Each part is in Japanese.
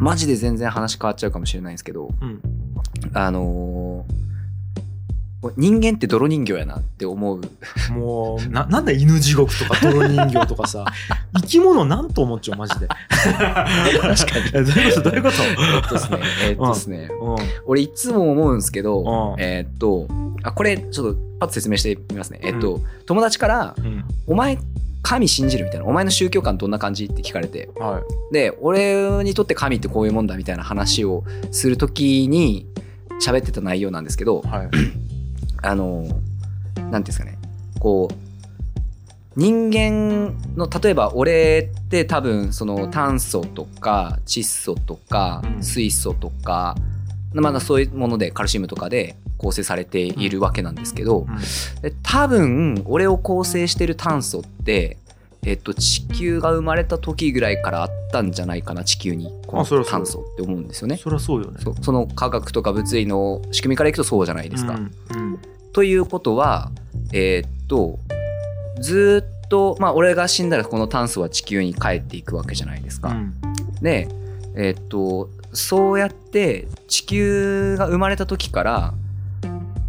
マジで全然話変わっちゃうかもしれないんですけど、うん。あのー人間って泥人形やなって思う。もうななんだ犬地獄とか泥人形とかさ。生き物なんと思っちゃうマジで。確かに。えどういうこと？どういうこと？えっとですね、えっとですね、うん。俺いつも思うんですけど、うん。えっと、あ、これちょっとパッと説明してみますね。えっと、友達から、うん。お前、神信じるみたいな、お前の宗教観どんな感じ？って聞かれて、はい。で、俺にとって神ってこういうもんだみたいな話をするときに喋ってた内容なんですけど、はい。あの、なんていうんですかね、こう、人間の、例えば俺って多分その炭素とか窒素とかうん水素とか、まだそういうものでカルシウムとかで構成されているわけなんですけど、で多分俺を構成してる炭素って、えっと、地球が生まれた時ぐらいからあったんじゃないかな地球にこの炭素って思うんですよね。そりゃそうよねそその科学とか物理の仕組みからいくとそうじゃないですか。うんうんということはえーっとずーっとまあ俺が死んだらこの炭素は地球に帰っていくわけじゃないですか。うんでえーっとそうやって地球が生まれた時から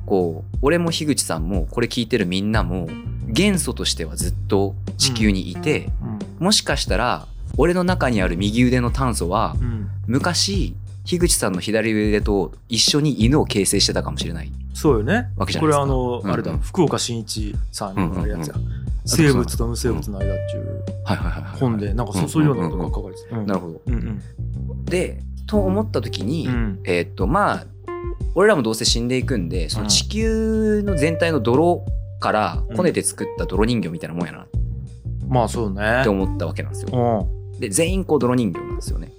こう俺も樋口さんもこれ聞いてるみんなも元素としてはずっと地球にいて、もしかしたら俺の中にある右腕の炭素はうん。うん昔樋口さんの左腕と一緒に犬を形成してたかもしれない。そうよね。わけじゃないですか。これあの、うん。あれだ。福岡伸一さんのやつや、うん生物と無生物の間っていう本で。なんかそ,、ういうようなことが書かれてた、うん。なるほど。うんうん。でと思った時に、うん。えーっとまあ俺らもどうせ死んでいくんでその地球の全体の泥からこねて作った泥人形みたいなもんやな。っまあそうね。て思ったわけなんですよ。で全員こう泥人形なんですよね。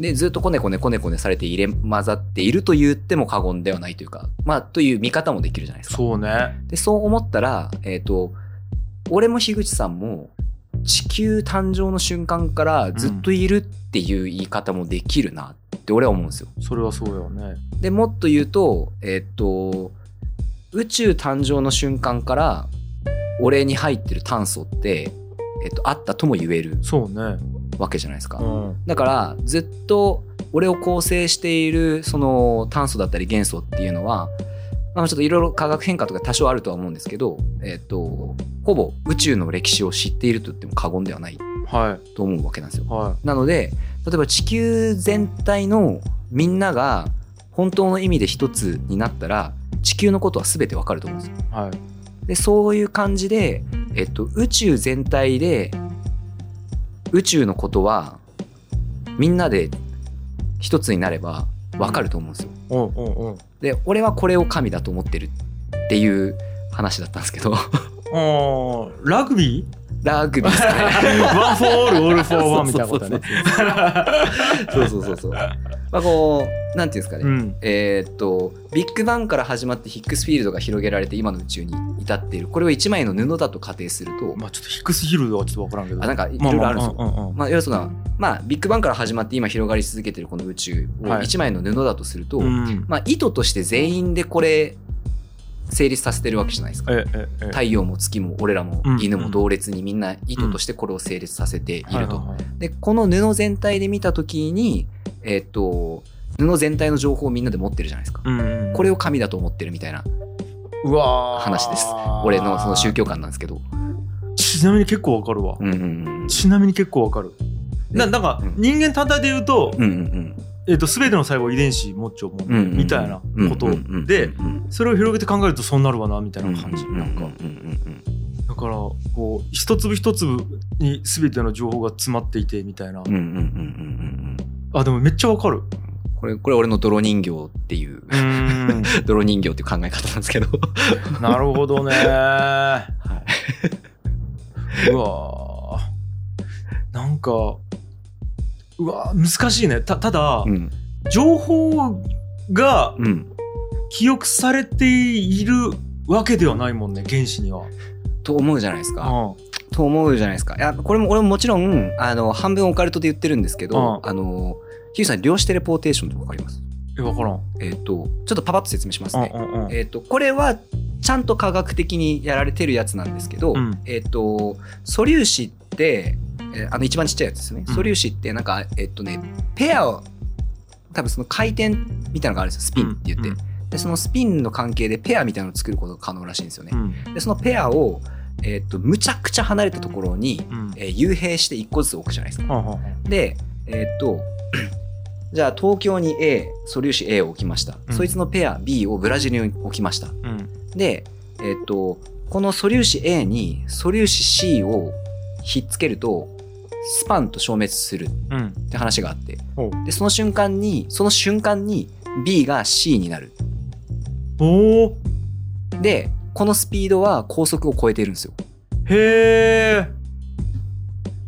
でずっとこねこねこねこねされて入れ混ざっていると言っても過言ではないというかまあという見方もできるじゃないですか。そうね。でそう思ったらえーっと俺も樋口さんも地球誕生の瞬間からずっといるっていう言い方もできるなって俺は思うんですよ。それはそうよねでもっと言うとえーっと宇宙誕生の瞬間から俺に入ってる炭素って、えっと、あったとも言えるそうねわけじゃないですか。うんだからずっと俺を構成しているその炭素だったり元素っていうのは、まあ、ちょっといろいろ化学変化とか多少あるとは思うんですけど、えっと、ほぼ宇宙の歴史を知っていると言っても過言ではないと思うわけなんですよ。はなので例えば地球全体のみんなが本当の意味で一つになったら地球のことは全てわかると思うんですよ。いはいでそういう感じで、えっと、宇宙全体で宇宙のことはみんなで一つになればわかると思うんですよ。うんうんうんで俺はこれを神だと思ってるっていう話だったんですけどあーラグビラグビー。ですかね。ー one for all all for one みたいなことだねそうそうそうそう。まあこうなんていうんですかね。うん。えーっとビッグバンから始まってヒッグスフィールドが広げられて今の宇宙に至っている。これを一枚の布だと仮定すると、まあちょっと低すぎるのはちょっとわからんけど。あなんかいろいろあるんですよ。まあまあうんうんうん。まあ、要はそのまあビッグバンから始まって今広がり続けてるこの宇宙をはい。一枚の布だとすると、うん。まあ、糸として全員でこれ成立させてるわけじゃないですか。太陽も月も俺らもうん犬も同列にみんな意図としてこれを成立させていると。でこの布全体で見た時に、えっと布全体の情報をみんなで持ってるじゃないですか。うんうんこれを神だと思ってるみたいなうわー。話です。俺のその宗教観なんですけど。ちなみに結構わかるわ、うんうんうんちなみに結構わかる。ななんかうん。人間単体で言うと,、うんうんえー、と全ての細胞遺伝子持っちゃうもん、みたいなことでそれを広げて考えるとそうなるわなみたいな感じ、うんなんかだからこう一粒一粒に全ての情報が詰まっていてみたいな、あでもめっちゃわかる。これこれ俺の泥人形っていう。泥人形っていう考え方なんですけど、なるほどね。はい、うわー。なんかうわー難しいねたただ、うん情報がうん記憶されているわけではないもんね原子には。と思うじゃないですか。うと思うじゃないですか。いやこれも俺ももちろんあの半分オカルトで言ってるんですけど、うんあのヒューさん量子テレポーテーションってわかります？ん、え分からん。えっ、とちょっとパパッと説明しますね。うんうんうんえっ、とこれはちゃんと科学的にやられてるやつなんですけど、うんえっ、と素粒子って、えーあの一番ちっちゃいやつですね。うん。素粒子ってなんかえっ、とねペア多分その回転みたいなのがあるんですよ。スピンって言って、うん。でそのスピンの関係でペアみたいなのを作ることが可能らしいんですよね、うん。でそのペアを、えー、とむちゃくちゃ離れたところに、うん。えー幽閉して1個ずつ置くじゃないですか。でえっ、と じゃあ東京に A 素粒子 A を置きました、うん。そいつのペア B をブラジルに置きました。うん。でえっ、とこの素粒子 A に素粒子 C をひっつけるとスパンと消滅するうん。って話があって。ほう。でその瞬間にその瞬間に B が C になる。おおでこのスピードは高速を超えているんですよ。へえ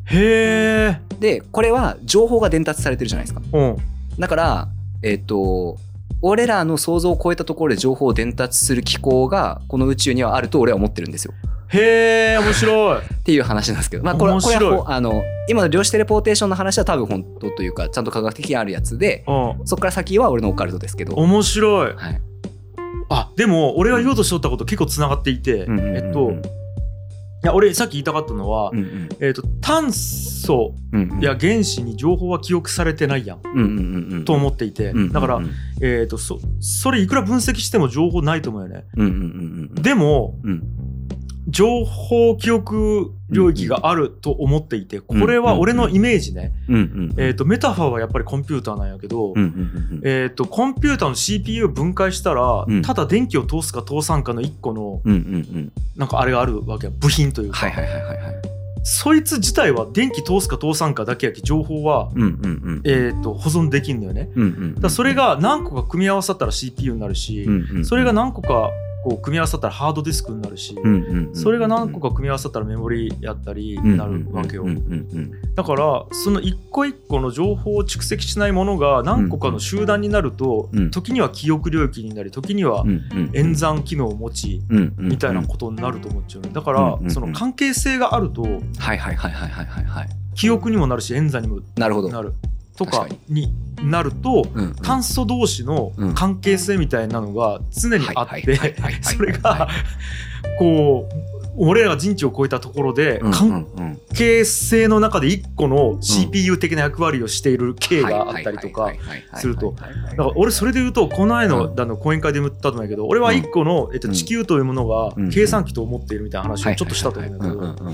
へえでこれは情報が伝達されてるじゃないですか。うん。だからえっ、と俺らの想像を超えたところで情報を伝達する機構がこの宇宙にはあると俺は思ってるんですよへえ面白い。っていう話なんですけど、まあ、これこれはほあの今の量子テレポーテーションの話は多分本当というかちゃんと科学的にあるやつでうん。そこから先は俺のオカルトですけど、面白い。はい、あでも俺が言おうとしとったこと結構つながっていて、うんうんうんうん。えっといや俺さっき言いたかったのは、うんうん。えっと炭素や原子に情報は記憶されてないやん、うんうんうんうんと思っていて、うんうんうんだから、えっとそそれいくら分析しても情報ないと思うよね。うんうんうんうん。でもうん情報記憶領域があると思っていてこれは俺のイメージね、えっとメタファーはやっぱりコンピューターなんやけど、えっとコンピューターの CPU を分解したら、うん。ただ電気を通すか通さんかの一個のなんかあれがあるわけや部品というか、はいはいはいはいはい。そいつ自体は電気通すか通さんかだけやけ情報は、えー、と保存できんのよね。だそれが何個か組み合わさったら CPU になるし、それが何個かこう組み合わさったらハードディスクになるし、それが何個か組み合わさったらメモリやったりなるわけよ。だからその一個一個の情報を蓄積しないものが何個かの集団になると、うん時には記憶領域になり時には演算機能を持ち、みたいなことになると思っちゃうねだからその関係性があるとはいはいはいはいはいはいはい記憶にもなるし演算にもなるほどなるとかになるとうんうん。炭素同士の関係性みたいなのが常にあってそれがこう俺らが人知を超えたところで関うん係性の中で一個の CPU 的な役割をしている系があったりとかすると。だから俺それで言うとこの間うんのあの講演会で言ったと思うんやけど俺は一個の、えっと、うん。地球というものがうん。計算機と思っているみたいな話をちょっとしたと思うんだけど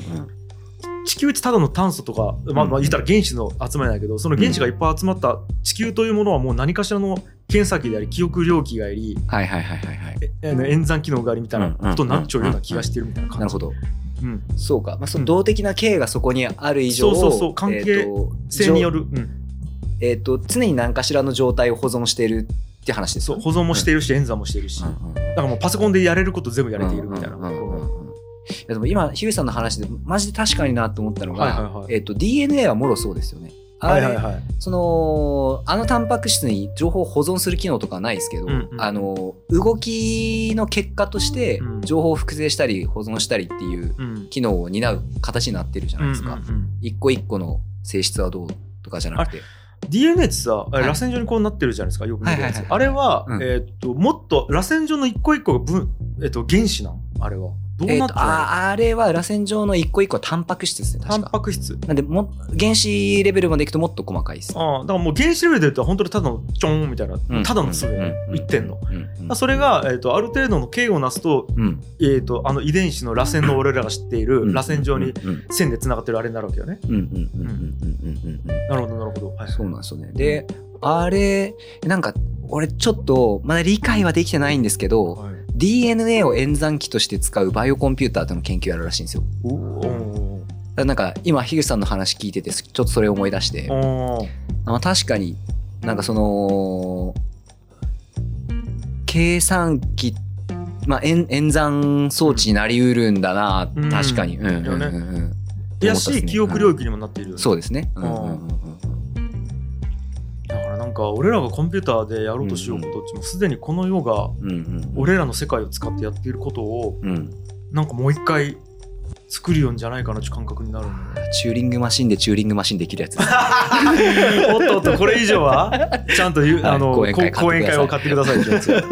地球ってただの炭素とか、まあ、まあ言ったら原子の集まりだけどその原子がいっぱい集まった地球というものはもう何かしらの検査機であり記憶領域がありはいはいはいはいはい。えあの演算機能がありみたいなことになっちゃうような気がしてるみたいな感じ。なるほど。うん。そうか。まあその動的な経がそこにある以上そうそうそう。関係性による、うん、えーと常に何かしらの状態を保存しているって話ですよねそう保存もしているし演算もしているし、だうんうんか？らもうパソコンでやれること全部やれているみたいな。やでも今ヒューさんの話でマジで確かになと思ったのが、はいはいはいえっと DNA はもろそうですよね。あれはいはいはい。そのあのタンパク質に情報を保存する機能とかはないですけど、うんうんあの動きの結果としてうん情報を複製したり保存したりっていううん機能を担う形になってるじゃないですか。うんうんうん一個一個の性質はどうとかじゃなくて。DNA ってさ、はい螺旋状にこうなってるじゃないですか、よく見るやつ。はいはいはいあれは、うんえーっと、もっと螺旋状の一個一個が分、えーっと、原子なんあれは。どうなってるの、とああれは螺旋状の一個一個はタンパク質ですねタン。パク質？なんでも原子レベルまでいくともっと細かいです。ああ、だからもう原子レベルで言うと本当にただのちょんみたいな、うん。ただのそれ、うん。一点の。うん。それが、えーっと、ある程度の経をなすと、うん。えーっと、あの遺伝子の螺旋の俺らが知っている螺旋状に線でつながってるあれになるわけよね。うんうん。うん。うん。うん。うん。うん。なるほど、なるほど。はい、そうなんですよね。で、あれ、なんか、俺ちょっと、まだ理解はできてないんですけど、はい DNA を演算機として使うバイオコンピューターとの研究やるらしいんですよ。なんか、今、樋口さんの話聞いてて、ちょっとそれを思い出して、あまあ確かになんかその、計算機、まあ、演演算装置になりうるんだな、うん。確かに。うんうんうんうん。し、記憶領域にもなっているよね。そうですね。うんうんうんうん。だか俺らがコンピューターでやろうとしようことってもうすでにこの世がうんうん俺らの世界を使ってやっていることをうんなんかもう一回作るようんじゃないかなって感覚になる。チューリングマシンでチューリングマシンできるやつです。おっとおっとこれ以上は ちゃんとはいあの講演講演会を買買ってくださいってやつ。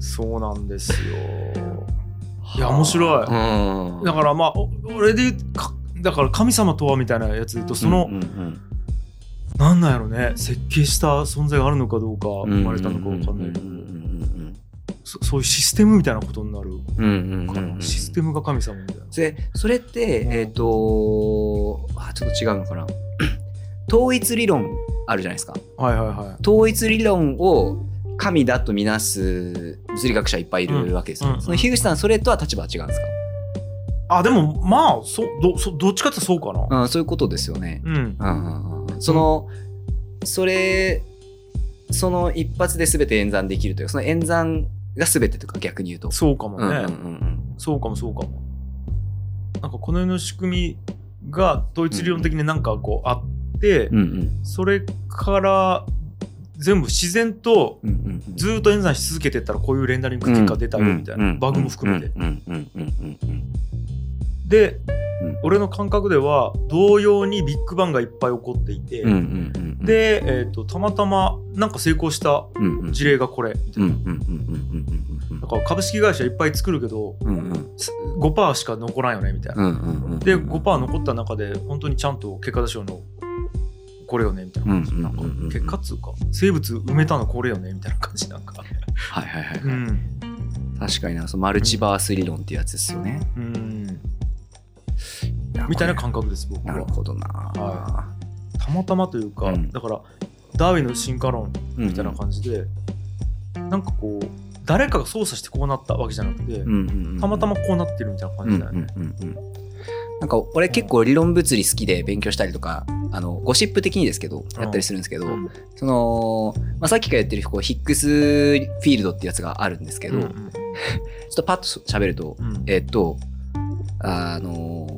そうなんですよ。いや面白い。うんだからまあお俺でだから神様とはみたいなやつで言うとその、うんうんなんなんやろね。設計した存在があるのかどうか生まれたのか分かんない。けどそそういうシステムみたいなことになる。かな、システムが神様みたいな。でそれって、うん。えっ、とあちょっと違うのかな。統一理論あるじゃないですか。はいはいはい。統一理論を神だとみなす物理学者いっぱいいるわけですよ、うんうんその樋口さんそれとは立場は違うんですあでもまあそどそどっちかってそうかな。か、うん、そういうことですよね、うんうんうんうん、その、それその一発で全て演算できるというかその演算が全てとか逆に言うと。そうかもね、うんうんうんそうかもそうかも。なんかこの世の仕組みが統一理論的になんかこうあって、うんうん。それから全部自然とずーっと演算し続けてったらこういうレンダリング結果出たよみたいな、バグも含めて、で、うん俺の感覚では同様にビッグバンがいっぱい起こっていて、で、えー、とたまたまなんか成功した事例がこれみたいな、だから株式会社いっぱい作るけどうんうん。5%しか残らんよねみたいな、で5%残った中で本当にちゃんと結果出しようのこれよねみたいな感じ、うんなんか結果っつうか生物埋めたのこれよねみたいな感じなんか、はいはいはい、うん。確かになそのマルチバース理論ってやつですよね、うん、みたいな感覚です僕なるはほどな、はたまたまというか、うん。だからダーウィンの進化論みみたいな感じで、なんかこう誰かが操作してこうなったわけじゃなくて、たまたまこうなってるみたいな感じだよね、うんうんうんうん。なんか俺結構理論物理好きで勉強したりとかあのゴシップ的にですけどやったりするんですけど、うん。その、まあ、さっきから言ってるこうヒックスフィールドってやつがあるんですけど、ちょうんっとパッと喋ると、うん。えっとあのー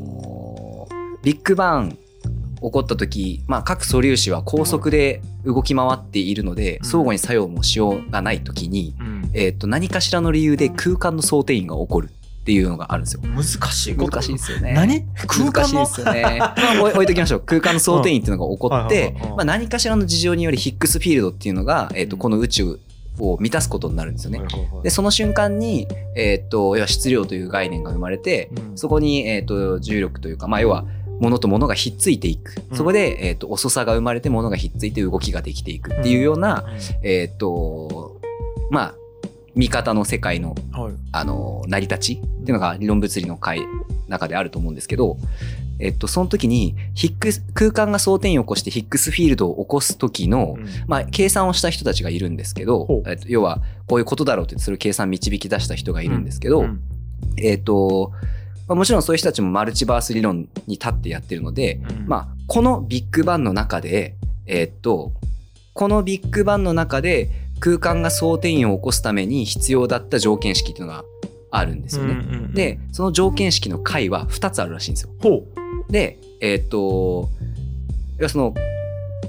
ビッグバン起こった時、まあ、各素粒子は高速で動き回っているので、うん相互に作用もしようがない時に、うんえっと何かしらの理由で空間の相転員が起こるっていうのがあるんですよ。難しい難しいですよね。何？空間の難しいですよね。まあ、置いときましょう。空間の相転員っていうのが起こってまあ、何かしらの事情によりヒックスフィールドっていうのが、えっとうんこの宇宙を満たすことになるんですよね。で、その瞬間に、えっと、要は質量という概念が生まれて、うんそこに、えっと、重力というか、まあ、要は、物と物がひっついていく。うん。そこで、えっと、遅さが生まれて物がひっついて動きができていくっていうような、えっと、まあ、見方の世界のはい。あの成り立ちっていうのが理論物理の回中であると思うんですけど、えっと、その時にヒックス空間が相転員を起こしてヒックスフィールドを起こす時の、うん。まあ、計算をした人たちがいるんですけどえっと、要はこういうことだろうってそれを計算導き出した人がいるんですけど、うん。えっと、まあ、もちろんそういう人たちもマルチバース理論に立ってやってるので、うんまあ、このビッグバンの中で、えっと、このビッグバンの中で空間が相転員を起こすために必要だった条件式っていうのがあるんですよね。うんうんうんで、その条件式の解は2つあるらしいんですよ。ほで、えっと、要はその、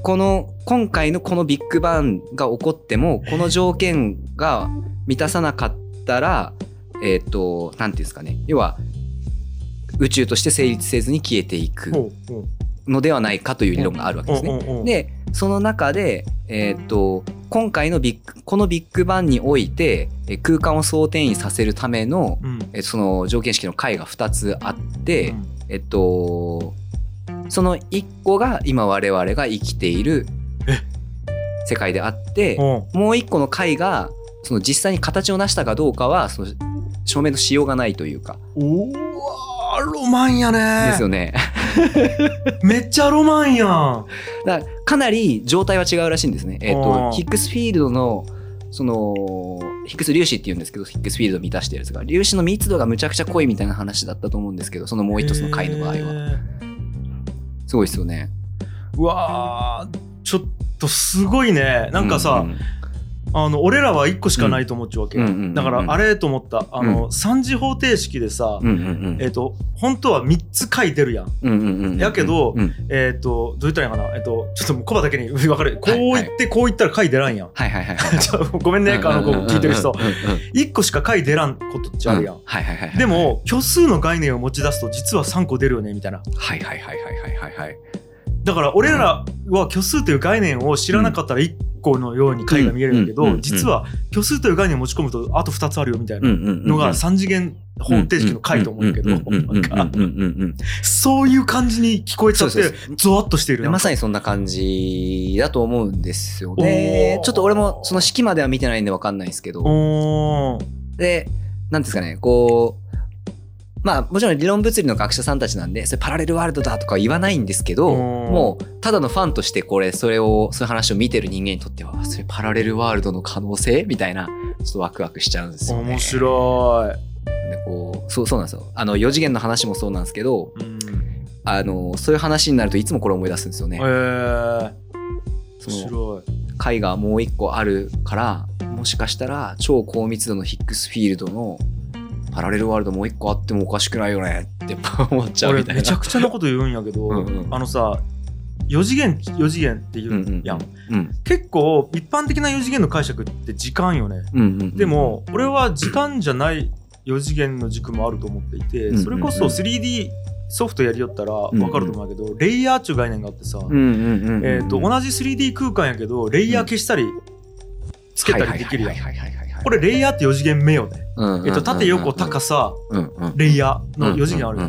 この、今回のこのビッグバンが起こっても、この条件が満たさなかったら、えっと、なんていうんですかね。要は、宇宙として成立せずに消えていうくのではないかという理論があるわけですね。で、その中で、えーっと、今回のビッグ、このビッグバンにおいて、えー空間を相転移させるための、うん。えーその条件式の解が2つあって、うん。えっと、その1個が今我々が生きているえ？世界であって、ほもう1個の解が、その実際に形を成したかどうかは、その証明のしようがないというか、うおーロマンやね。ですよね。めっちゃロマンやん。だからかなり状態は違うらしいんですね。えっ、あとーヒックスフィールドのそのヒックス粒子って言うんですけどヒックスフィールドを満たしてるやつが。粒子の密度がむちゃくちゃ濃いみたいな話だったと思うんですけどそのもう一つの回の場合は。すごいですよね。うわーちょっとすごいね。なんかさ、うんうんあの俺らは1個しかないと思っちゃうわけよ、うん。うん。うん。うん。だからあれと思った。あの、三次方程式でさ、うん。うん。うん。えっ、と本当は3つ解出るやん。うん。うん。うん。うん。やけどうん。えっ、とどう言ったらいいんかな。えっ、とちょっともうコバだけに分かる？こう言ってこう言ったら解出らんやん、はいはい ごめんねあの子聞いてる人。うん。うん。うん。うん1個しか解出らんことっちゃあるやん、うん。はいはいはいはい。でも虚数の概念を持ち出すと実は3個出るよねみたいな。はいはいはいはいはいはいはい。だから俺らは虚数という概念を知らなかったら1個のように解が見えるんだけど、実は虚数という概念を持ち込むとあと2つあるよみたいなののが3次元方程式の解と思うんだけど、なんかそういう感じに聞こえちゃってゾワッとしているでまさににそんな感じだと思うんですよね。ちょっと俺もその式までは見てないんでわかんないですけど。で、なんですかね、こう、まあもちろん理論物理の学者さんたちなんで、それパラレルワールドだとかは言わないんですけど、もうただのファンとしてこれ、それを、そういう話を見てる人間にとっては、あそれパラレルワールドの可能性みたいな、ちょっとワクワクしちゃうんですよね。面白い、でこう、そう、そうなんですよ。あの、4次元の話もそうなんですけど、うんあの、そういう話になるといつもこれ思い出すんですよねえ。ー、面白い解がもう一個あるからもしかしたら超高密度のヒッグスフィールドのパラレルワールドもう一個あってもおかしくないよね。ってやっぱ思っちゃう俺みたいな。めちゃくちゃなこと言うんやけどうんうん。あのさ4次元4次元って言うん。うんうやん、うん。結構一般的な4次元の解釈って時間よね。うんうんうんでも俺は時間じゃない4次元の軸もあると思っていてうんそれこそ 3D ソフトやりよったら分かると思うんだけどレイヤーっていう概念があってさうんうんうんうんえーと同じ 3D 空間やけどレイヤー消したりつけたりできるやんこれレイヤーって4次元目よね。えっと縦横高さレイヤーの4次元ある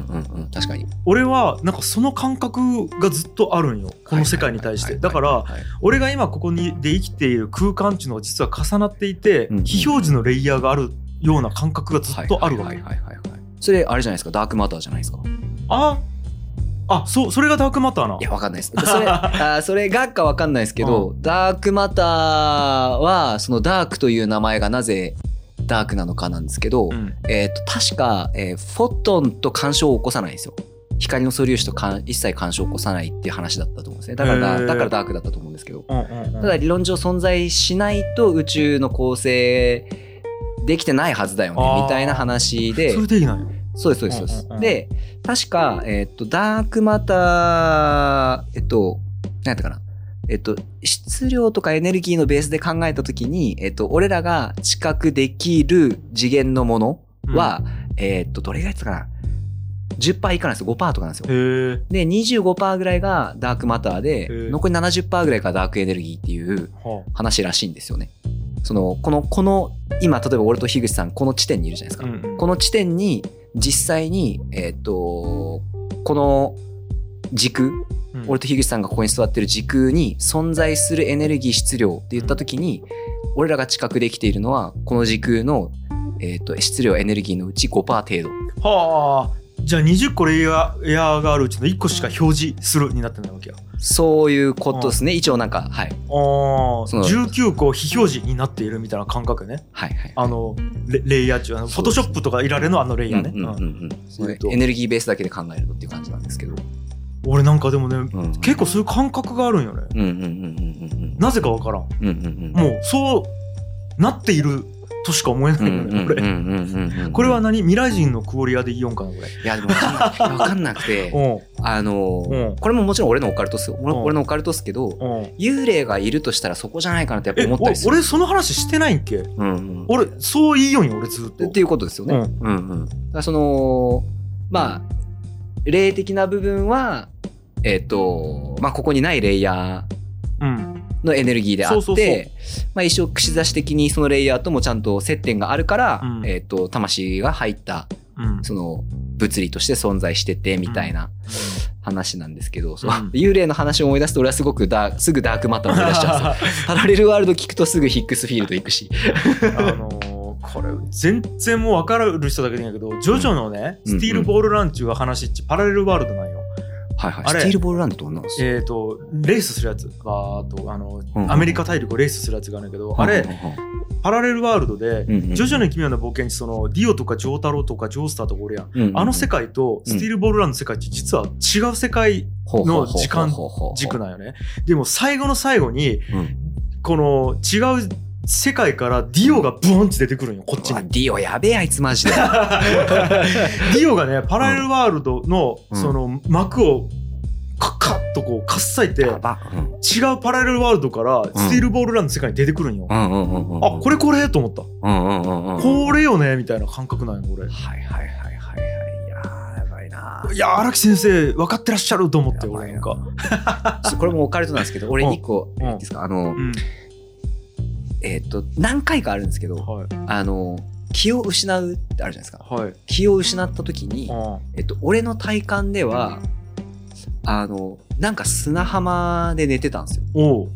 確かに。俺はなんかその感覚がずっとあるんよ。この世界に対して。だから俺が今ここにで生きている空間っていうのは実は重なっていてうん非表示のレイヤーがあるような感覚がずっとあるわけ。それあれじゃないですか？ダークマターじゃないですか？ああそうそれがダークマターないや、わかんないです。それ、あーそれがかわかんないですけど、ダークマターは、そのダークという名前がなぜダークなのかなんですけど、うんえっ、と、確か、えーフォトンと干渉を起こさないんですよ。光の素粒子とかん一切干渉を起こさないっていう話だったと思うんですね。だからだ、からダークだったと思うんですけど。うんうんうんただ理論上存在しないと宇宙の構成できてないはずだよね、みたいな話で。それでいいなんよそうです、そうです、そうですうんうんうんで、確か、えっと、ダークマター、えっと、何やったかな。えっと、質量とかエネルギーのベースで考えたときに、えっと、俺らが知覚できる次元のものは、えっと、どれぐらいやったかな。10%以下なんですよ。5%とかなんですよ。で、25%ぐらいがダークマターで、ー残り70%ぐらいがダークエネルギーっていうは話らしいんですよね。その、この、この、今、例えば俺と樋口さん、この地点にいるじゃないですか。うんこの地点に実際に、えっ、と、この軸、うん俺と樋口さんがここに座ってる軸に存在するエネルギー質量って言った時に、俺らが知覚できているのは、この軸の、えっ、と、質量エネルギーのうち5%程度。はあじゃあ20個レイヤーエアーがあるうちの1個しか表示するになってないわけやそういうことですね。一応なんか、はい。ああその19個非表示になっているみたいな感覚ねはいはい。あのレレイヤー中あのフォトショップとかいられのあのレイヤーね、うんうんうんうんエネルギーベースだけで考えるとっていう感じなんですけど。俺なんかでもねうん結構そういう感覚があるんよねうんうんうんうんうんなぜかわからんうん。うんうんうん。もうそうなっているとしか思えないよねこれ。れこれは何？未来人のクオリアで言おんかなこれ。いやでも分かんなくて う。んあのう。んこれももちろん俺のオカルトっすよ。俺のオカルトっすけどう。ん幽霊がいるとしたらそこじゃないかなってやっぱえ思ったりする。お俺その話してないんけ？俺そう言いよんよ俺ずっと。っていうことですよね。うん。うそのまあ霊的な部分はえっとまあここにないレイヤー。うんのエネルギーであって一生串刺し的にそのレイヤーともちゃんと接点があるから、うん。えっと魂が入ったうん。その物理として存在しててみたいな話なんですけど、そう。うん幽霊の話を思い出すと俺はすごくダーすぐダークマターを思い出しちゃうんですよ。パラレルワールド聞くとすぐヒックスフィールド行くし。あのーこれ全然もう分かる人だけでいいんやけどジョジョのね、うんスティールボールランチューが話っちパラレルワールドなんよ。はいはい。あれ。スティールボールランドと女なんですよ。えっ、とレースするやつ。バーっとあの、うん。アメリカ大陸をレースするやつがあるんだけど、あれパラレルワールドで、うんうんジョジョの奇妙な冒険にそのディオとかジョータロとかジョースターとかおるやん。うんうんあの世界とスティールボールランドの世界って実は違う世界の時間軸なんよね。でも最後の最後にうん。この違う世界からディオがブーンって出てくるんよこっちに。ディオやべえあいつマジで。ディオがねパラレルワールドのうんその幕をカッカッとこうかっさいて違。うんうパラレルワールドからスティールボールランドの世界に出てくるんよ。うんうんうんうん。あこれこれ？と思った。うんうんうんうん。これよね？みたいな感覚なんよ俺。はいはいはいはいはい。いやーやばいないや荒木先生分かってらっしゃると思って俺なんかこれもオカルトなんですけど俺うん一個うんいいですか？あのうんえっと何回かあるんですけどはい。あの気を失うってあるじゃないですか。はい。気を失った時にあえっと俺の体感ではあのなんか砂浜で寝てたんですよ。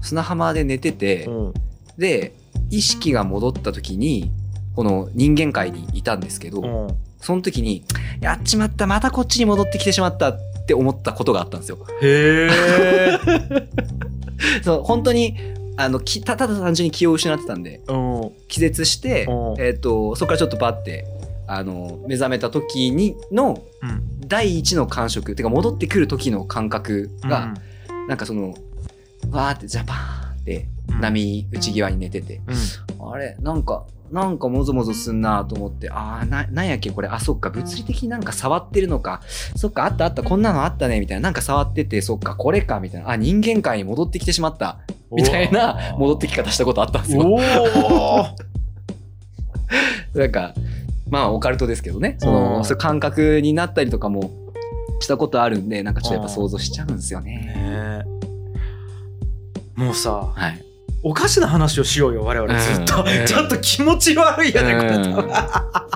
砂浜で寝ててうん。で意識が戻った時にこの人間界にいたんですけどうん。その時にやっちまったまたこっちに戻ってきてしまったって思ったことがあったんですよ。へえ そう本当にあのきたただ単純に気を失ってたんでうん気絶してう、んえっとそこからちょっとバッてあの目覚めた時にのうん。第一の感触てか戻ってくる時の感覚が、なんかそのわーってジャパーンってうん。波打ち際に寝てて、うん。あれなんかなんかもぞもぞすんなと思ってああななんやっけこれあそっか物理的になんか触ってるのか。そっかあったあったこんなのあったねみたいな。なんか触っててそっかこれかみたいな。あ人間界に戻ってきてしまった。みたいな戻ってき方したことあったんですよ。おお なんかまあオカルトですけどね。そうん。のそういう感覚になったりとかもしたことあるんでなんかちょっとやっぱ想像しちゃうんですよね。ねえ。もうさはいおかしな話をしようよ我々。ずっと、うん。ちょっと気持ち悪いよねこれうん。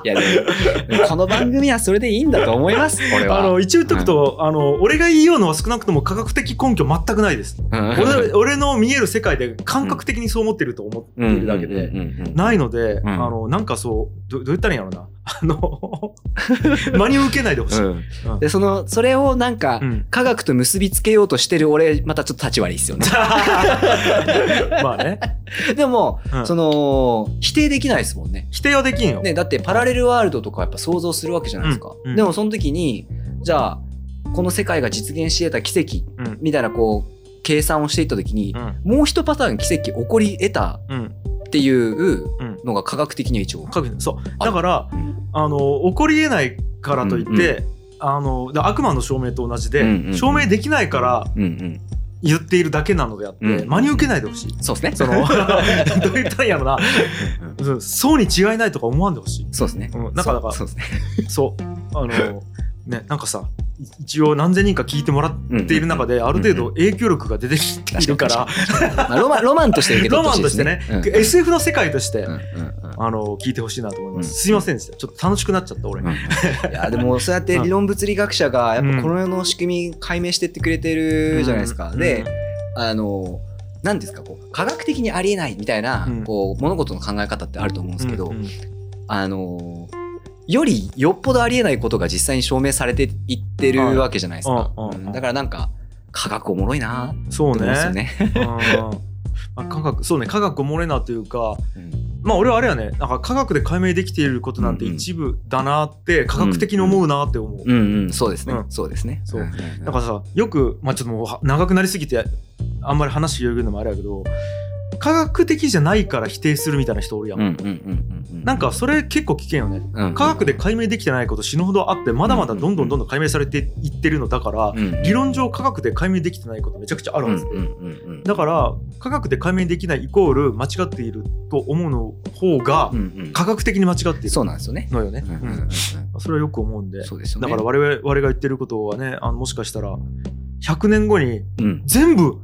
いやでもこの番組はそれでいいんだと思います俺は。あの一応言っとくと、あの俺が言いようのは少なくとも科学的根拠全くないです。うん。俺俺の見える世界で感覚的にそう思ってると思っているだけで、うん。うん。うん。うん。ないので、ん。あのなんかそうどどう言ったらいいんやろうなあの真に受けないでほしい、うん。うん。でそのそれをなんか、うん。科学と結びつけようとしてる俺またちょっと立ち悪いですよね。まあね、でも、うん。その否定できないですもんね。否定はできんよ、ねだってパラレルワールドとかやっぱ想像するわけじゃないですか、うん。うん。でもその時にじゃあこの世界が実現し得た奇跡うん。みたいなこう計算をしていった時にう、ん。もう一パターン奇跡起こり得たうん。っていううんのが科学的には一応、そう。あだからうん。あの起こりえないからといって、うんあのだ悪魔の証明と同じで、うんうんうん。証明できないからうんうん、言っているだけなのであって、うん真に受けないでほしい。そうですね。その どう言ったんやろな。うんうん。そうに違いないとか思わんでほしい。そうですね、うん。なんかだからそうね。そう。あのねなんかさい一応何千人か聞いてもらっている中である程度影響力が出てきているから、まあ、ロマンロマンとして受け取ロってほしいマンですね。としてね、SF の世界として、うんうんうん。あの聞いてほしいなと思います、うん。すいませんでした。ちょっと楽しくなっちゃった俺、うんいやでもそうやって理論物理学者がやっぱこの世の仕組み解明してってくれてるじゃないですか。うん。で、あの何ですかこう科学的にありえないみたいな、うん。こう物事の考え方ってあると思うんですけど、あのよりよっぽどありえないことが実際に証明されていってるわけじゃないですか。うんうんうん。うん。だからなんか科学おもろいなってそう思うんですよね。まあ、科学そうね。科学おもれなというかうん。まあ俺はあれやね。なんか科学で解明できていることなんてうんうん。一部だなって科学的に思うなって思う、うんうん。そうですね、うん。そうですね。そう。んんん。なんかさよくまあちょっともうは長くなりすぎてあんまり話広げるのもあれやけど科学的じゃないから否定するみたいな人おるやん、うん。うんうんうんうんなんかそれ結構危険よね。うん。科学で解明できてないこと死ぬほどあってまだまだどんどんどんどん解明されていってるのだからうん。理論上科学で解明できてないことめちゃくちゃあるはず、うだから科学で解明できないイコール間違っていると思うの方が科学的に間違っているそうなんですよね。のよね、それはよく思うんで。ね。だから我々我々が言ってることはねあのもしかしたら100年後にうん。全部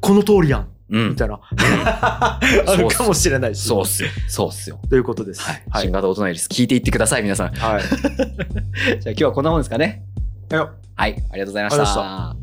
この通りやんみたいな、あるかもしれないしそうっすよ。そうっすよ。ということですはい。はい新型大人エリス聞いていってください、皆さん。じゃはいあ今日はこんなもんですかね。はい。ありがとうございましありがとうございまた。